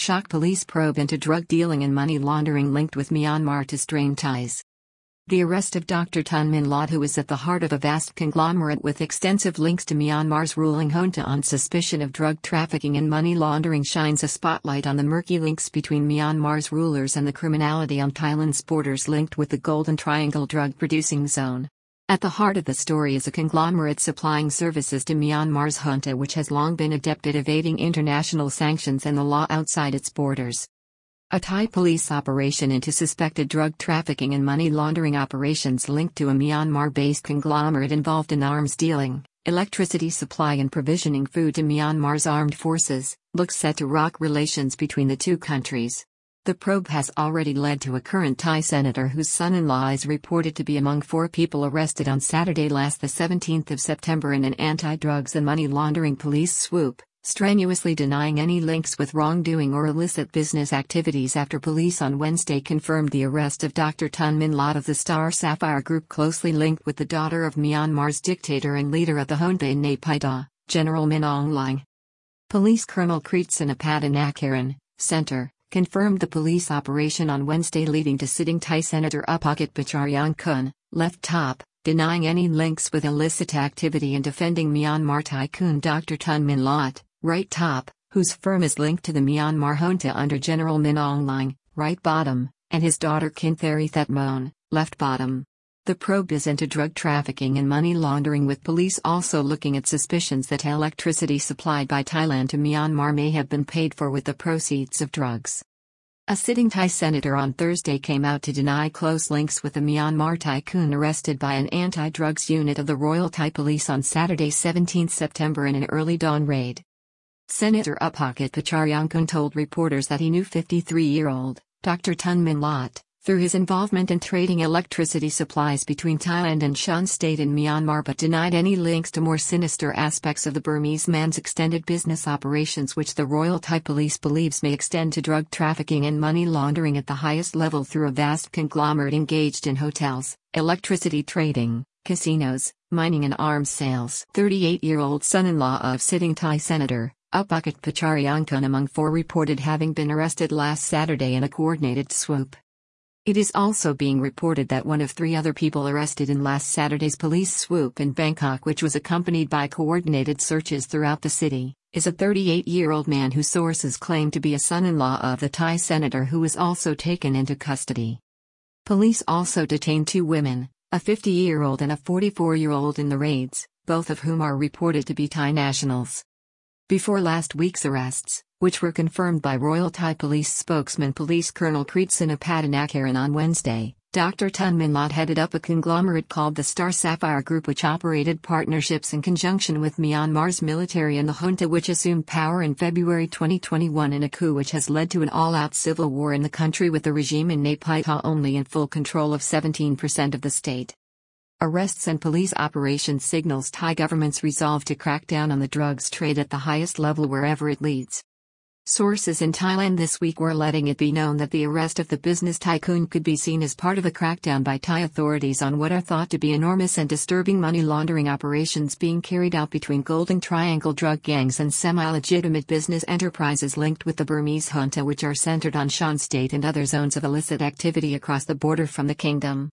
Shock police probe into drug dealing and money laundering linked with Myanmar to strain ties. The arrest of Dr. Tun Min Latt, who is at the heart of a vast conglomerate with extensive links to Myanmar's ruling junta on suspicion of drug trafficking and money laundering, shines a spotlight on the murky links between Myanmar's rulers and the criminality on Thailand's borders linked with the Golden Triangle drug producing zone. At the heart of the story is a conglomerate supplying services to Myanmar's junta, which has long been adept at evading international sanctions and the law outside its borders. A Thai police operation into suspected drug trafficking and money laundering operations linked to a Myanmar based conglomerate involved in arms dealing, electricity supply, and provisioning food to Myanmar's armed forces, looks set to rock relations between the two countries. The probe has already led to a current Thai senator whose son-in-law is reported to be among four people arrested on Saturday last the 17th of September in an anti-drugs and money laundering police swoop, strenuously denying any links with wrongdoing or illicit business activities after police on Wednesday confirmed the arrest of Dr. Tun Min Latt of the Star Sapphire Group closely linked with the daughter of Myanmar's dictator and leader of the junta in Naypyidaw, General Min Aung Hlaing. Police Colonel Krissana Pattanacharoen, Center, confirmed the police operation on Wednesday leading to sitting Thai Senator Upakit Pachariyangkun, left top, denying any links with illicit activity and defending Myanmar tycoon Dr. Tun Min Latt, right top, whose firm is linked to the Myanmar junta under General Min Aung Hlaing, right bottom, and his daughter Khin Thiri Thet Mon, left bottom. The probe is into drug trafficking and money laundering, with police also looking at suspicions that electricity supplied by Thailand to Myanmar may have been paid for with the proceeds of drugs. A sitting Thai senator on Thursday came out to deny close links with the Myanmar tycoon arrested by an anti drugs unit of the Royal Thai Police on Saturday, 17 September, in an early dawn raid. Senator Upakit Pachariyangkun told reporters that he knew 53 year old Dr. Tun Min Latt through his involvement in trading electricity supplies between Thailand and Shan State in Myanmar but denied any links to more sinister aspects of the Burmese man's extended business operations which the Royal Thai Police believes may extend to drug trafficking and money laundering at the highest level through a vast conglomerate engaged in hotels, electricity trading, casinos, mining and arms sales. 38-year-old son-in-law of sitting Thai senator, Upakit Pachariyangkun among four reported having been arrested last Saturday in a coordinated swoop. It is also being reported that one of three other people arrested in last Saturday's police swoop in Bangkok, which was accompanied by coordinated searches throughout the city, is a 38 year old man whose sources claim to be a son in law of the Thai senator who was also taken into custody. Police also detained two women, a 50 year old and a 44 year old, in the raids, both of whom are reported to be Thai nationals. Before last week's arrests, which were confirmed by Royal Thai Police spokesman Police Colonel Krissana Pattanacharoen on Wednesday. Dr. Tun Min Latt headed up a conglomerate called the Star Sapphire Group, which operated partnerships in conjunction with Myanmar's military and the junta, which assumed power in February 2021 in a coup which has led to an all out civil war in the country, with the regime in Naypyidaw only in full control of 17% of the state. Arrests and police operations signals Thai government's resolve to crack down on the drugs trade at the highest level wherever it leads. Sources in Thailand this week were letting it be known that the arrest of the business tycoon could be seen as part of a crackdown by Thai authorities on what are thought to be enormous and disturbing money laundering operations being carried out between Golden Triangle drug gangs and semi legitimate business enterprises linked with the Burmese junta, which are centered on Shan State and other zones of illicit activity across the border from the kingdom.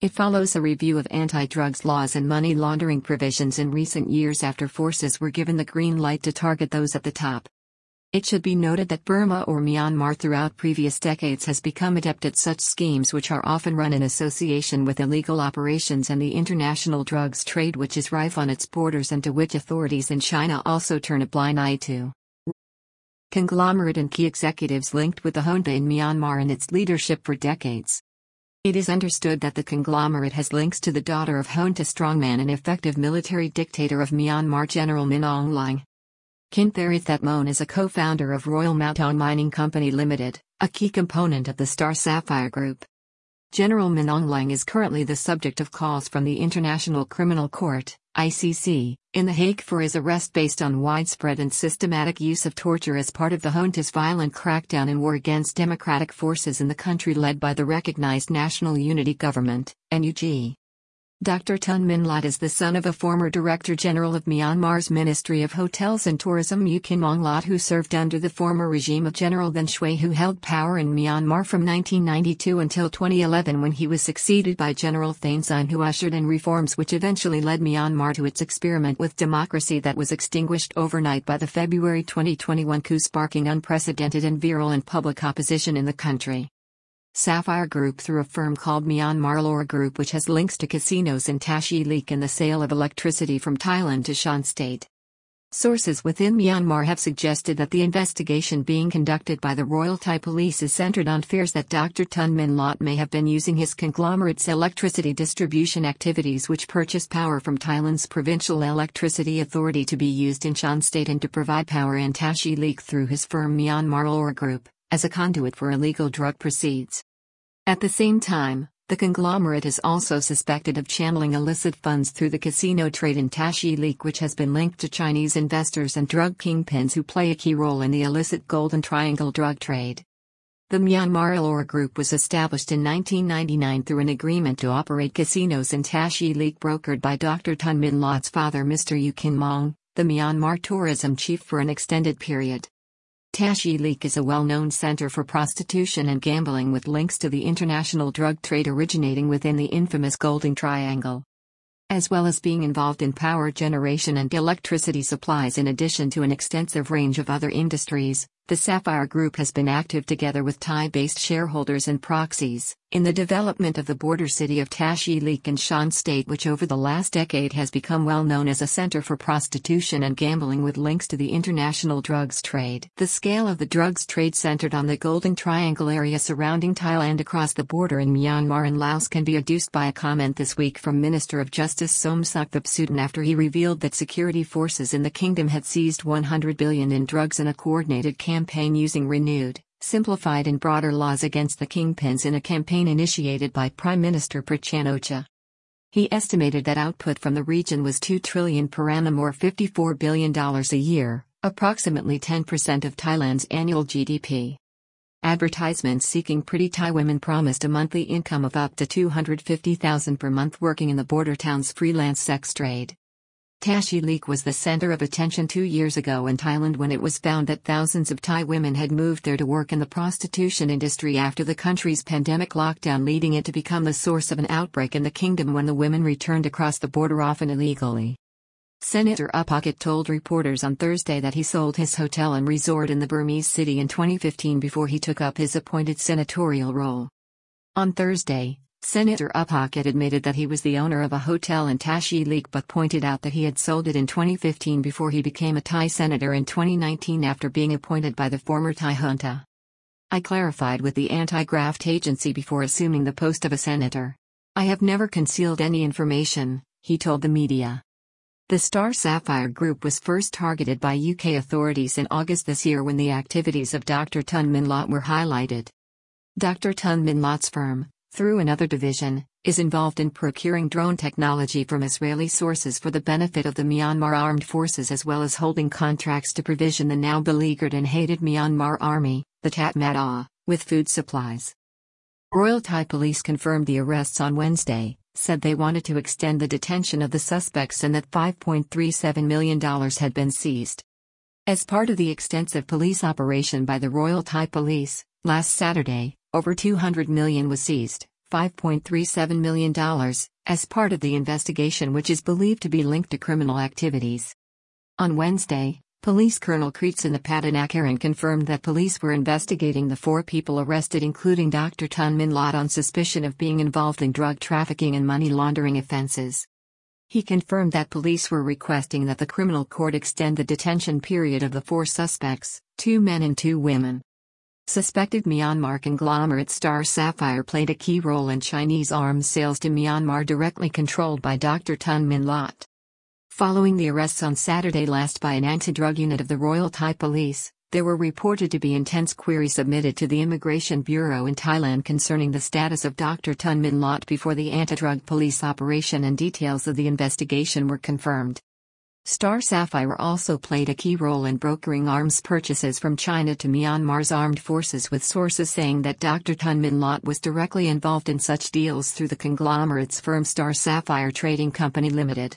It follows a review of anti drugs laws and money laundering provisions in recent years after forces were given the green light to target those at the top. It should be noted that Burma or Myanmar throughout previous decades has become adept at such schemes which are often run in association with illegal operations and the international drugs trade which is rife on its borders and to which authorities in China also turn a blind eye to. Conglomerate and key executives linked with the junta in Myanmar and its leadership for decades. It is understood that the conglomerate has links to the daughter of junta strongman and effective military dictator of Myanmar General Min Aung Hlaing. Khin Thiri Thet Mon is a co-founder of Royal Mautong Mining Company Limited, a key component of the Star Sapphire Group. General Min Aung Hlaing is currently the subject of calls from the International Criminal Court, ICC, in The Hague for his arrest based on widespread and systematic use of torture as part of the junta's violent crackdown and war against democratic forces in the country led by the recognized National Unity Government, NUG. Dr. Tun Min Latt is the son of a former Director General of Myanmar's Ministry of Hotels and Tourism U Khin Maung Latt who served under the former regime of General Than Shwe who held power in Myanmar from 1992 until 2011 when he was succeeded by General Thein Sein who ushered in reforms which eventually led Myanmar to its experiment with democracy that was extinguished overnight by the February 2021 coup sparking unprecedented and virulent public opposition in the country. Sapphire Group through a firm called Myanmar Lore Group which has links to casinos in Tachileik and the sale of electricity from Thailand to Shan State. Sources within Myanmar have suggested that the investigation being conducted by the Royal Thai Police is centered on fears that Dr. Tun Min Latt may have been using his conglomerate's electricity distribution activities which purchase power from Thailand's Provincial Electricity Authority to be used in Shan State and to provide power in Tachileik through his firm Myanmar Lore Group as a conduit for illegal drug proceeds. At the same time, the conglomerate is also suspected of channeling illicit funds through the casino trade in Tachileik, which has been linked to Chinese investors and drug kingpins who play a key role in the illicit Golden Triangle drug trade. The Myanmar Lore Group was established in 1999 through an agreement to operate casinos in Tachileik brokered by Dr. Tun Min Latt's father Mr. U Khin Maung, the Myanmar tourism chief for an extended period. Tachileik is a well-known center for prostitution and gambling with links to the international drug trade originating within the infamous Golden Triangle. As well as being involved in power generation and electricity supplies in addition to an extensive range of other industries, the Sapphire Group has been active together with Thai based shareholders and proxies in the development of the border city of Tachileik and Shan State, which over the last decade has become well known as a center for prostitution and gambling with links to the international drugs trade. The scale of the drugs trade centered on the Golden Triangle area surrounding Thailand across the border in Myanmar and Laos can be adduced by a comment this week from Minister of Justice Somsak Thepsutin after he revealed that security forces in the kingdom had seized 100 billion in drugs in a coordinated campaign using renewed, simplified and broader laws against the kingpins in a campaign initiated by Prime Minister Prachan He estimated that output from the region was 2 trillion per annum or $54 billion a year, approximately 10% of Thailand's annual GDP. Advertisements seeking pretty Thai women promised a monthly income of up to 250,000 per month working in the border town's freelance sex trade. Tachileik was the center of attention two years ago in Thailand when it was found that thousands of Thai women had moved there to work in the prostitution industry after the country's pandemic lockdown, leading it to become the source of an outbreak in the kingdom when the women returned across the border often illegally. Senator Upakit told reporters on Thursday that he sold his hotel and resort in the Burmese city in 2015 before he took up his appointed senatorial role. On Thursday, Senator Upakit admitted that he was the owner of a hotel in Tachileik but pointed out that he had sold it in 2015 before he became a Thai senator in 2019 after being appointed by the former Thai junta. I clarified with the anti graft agency before assuming the post of a senator. I have never concealed any information, he told the media. The Star Sapphire Group was first targeted by UK authorities in August this year when the activities of Dr. Tun Min Latt were highlighted. Dr. Tun Min Latt's firm, through another division, is involved in procuring drone technology from Israeli sources for the benefit of the Myanmar armed forces as well as holding contracts to provision the now beleaguered and hated Myanmar army, the Tatmadaw, with food supplies. Royal Thai police confirmed the arrests on Wednesday, said they wanted to extend the detention of the suspects and that $5.37 million had been seized. As part of the extensive police operation by the Royal Thai Police, last Saturday, over 200 million was seized, $5.37 million, as part of the investigation which is believed to be linked to criminal activities. On Wednesday, Police Colonel Krissana Pattanacharoen confirmed that police were investigating the four people arrested including Dr. Tun Min Latt on suspicion of being involved in drug trafficking and money laundering offenses. He confirmed that police were requesting that the criminal court extend the detention period of the four suspects, two men and two women. Suspected Myanmar conglomerate Star Sapphire played a key role in Chinese arms sales to Myanmar directly controlled by Dr. Tun Min Latt. Following the arrests on Saturday last by an anti-drug unit of the Royal Thai Police, there were reported to be intense queries submitted to the Immigration Bureau in Thailand concerning the status of Dr. Tun Min Latt before the anti-drug police operation and details of the investigation were confirmed. Star Sapphire also played a key role in brokering arms purchases from China to Myanmar's armed forces, with sources saying that Dr. Tun Min Latt was directly involved in such deals through the conglomerate's firm Star Sapphire Trading Company Limited.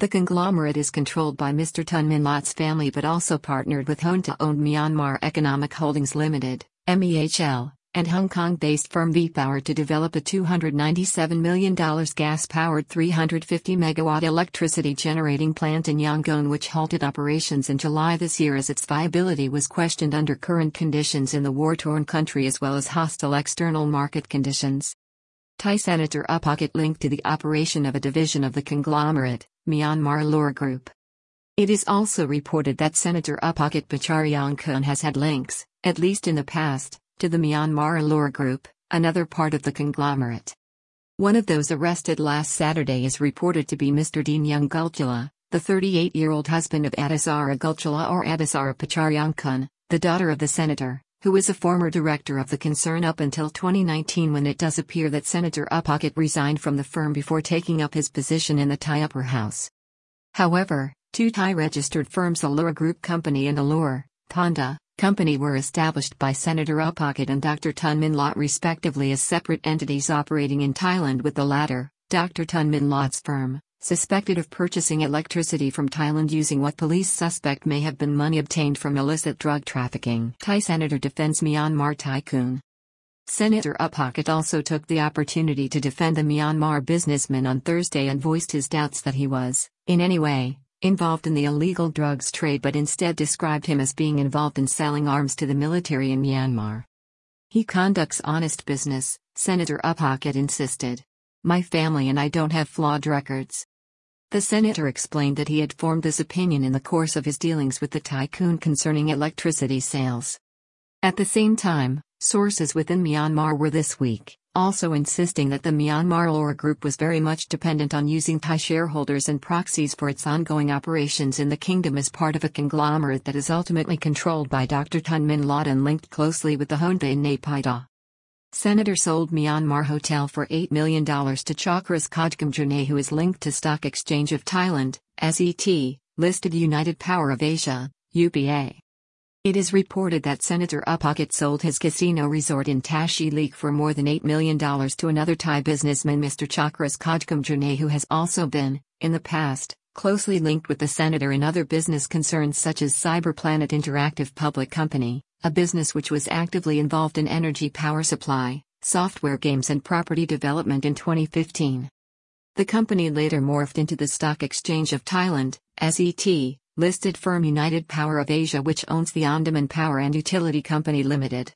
The conglomerate is controlled by Mr. Tun Min Latt's family but also partnered with Junta owned Myanmar Economic Holdings Limited, MEHL, and Hong Kong based firm V-Power to develop a $297 million gas powered 350 megawatt electricity generating plant in Yangon, which halted operations in July this year as its viability was questioned under current conditions in the war torn country as well as hostile external market conditions. Thai Senator Upakit linked to the operation of a division of the conglomerate, Myanmar Lor Group. It is also reported that Senator Upakit Pachariyangkun has had links, at least in the past, to the Myanmar Lor Group, another part of the conglomerate. One of those arrested last Saturday is reported to be Mr. Dean Young Gulchula, the 38 year old husband of Adisara Gulchula or Adisara Pachariyangkun, the daughter of the senator, who was a former director of the concern up until 2019 when it does appear that Senator Upakit resigned from the firm before taking up his position in the Thai upper house. However, two Thai registered firms Allure Group Company and Allure, Ponda, Company were established by Senator Upakit and Dr. Tun Min Latt respectively as separate entities operating in Thailand with the latter, Dr. Tun Min Latt's firm, suspected of purchasing electricity from Thailand using what police suspect may have been money obtained from illicit drug trafficking. Thai Senator defends Myanmar tycoon. Senator Upakit also took the opportunity to defend the Myanmar businessman on Thursday and voiced his doubts that he was, in any way, involved in the illegal drugs trade but instead described him as being involved in selling arms to the military in Myanmar. He conducts honest business, Senator Upakit insisted. My family and I don't have flawed records. The senator explained that he had formed this opinion in the course of his dealings with the tycoon concerning electricity sales. At the same time, sources within Myanmar were this week also insisting that the Myanmar Lor Group was very much dependent on using Thai shareholders and proxies for its ongoing operations in the kingdom as part of a conglomerate that is ultimately controlled by Dr. Tun Min Latt and linked closely with the Junta in Naypyidaw. Senator sold Myanmar Hotel for $8 million to Chakras Kajgam Jerne who is linked to Stock Exchange of Thailand, SET, listed United Power of Asia, UPA. It is reported that Senator Upakit sold his casino resort in Tachileik for more than $8 million to another Thai businessman Mr. Chakras Kajgam Jerne who has also been, in the past, closely linked with the senator in other business concerns such as Cyberplanet Interactive Public Company, a business which was actively involved in energy power supply, software games and property development in 2015. The company later morphed into the Stock Exchange of Thailand, SET, listed firm United Power of Asia which owns the Andaman Power and Utility Company Limited.